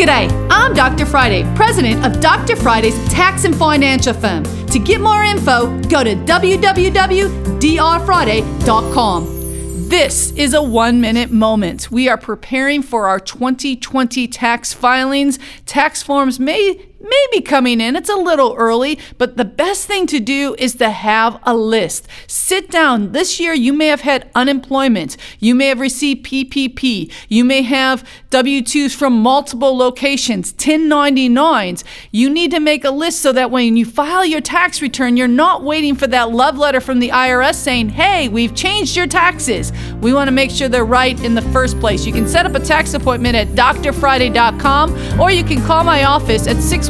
G'day, I'm Dr. Friday, president of Dr. Friday's tax and financial firm. To get more info, go to www.drfriday.com. This is a one minute moment. We are preparing for our 2020 tax filings. Tax forms may may be coming in. It's a little early, but the best thing to do is to have a list. Sit down. This year, you may have had unemployment. You may have received PPP. You may have W 2s from multiple locations, 1099s. You need to make a list so that when you file your tax return, you're not waiting for that love letter from the IRS saying, hey, we've changed your taxes. We want to make sure they're right in the first place. You can set up a tax appointment at drfriday.com or you can call my office at 6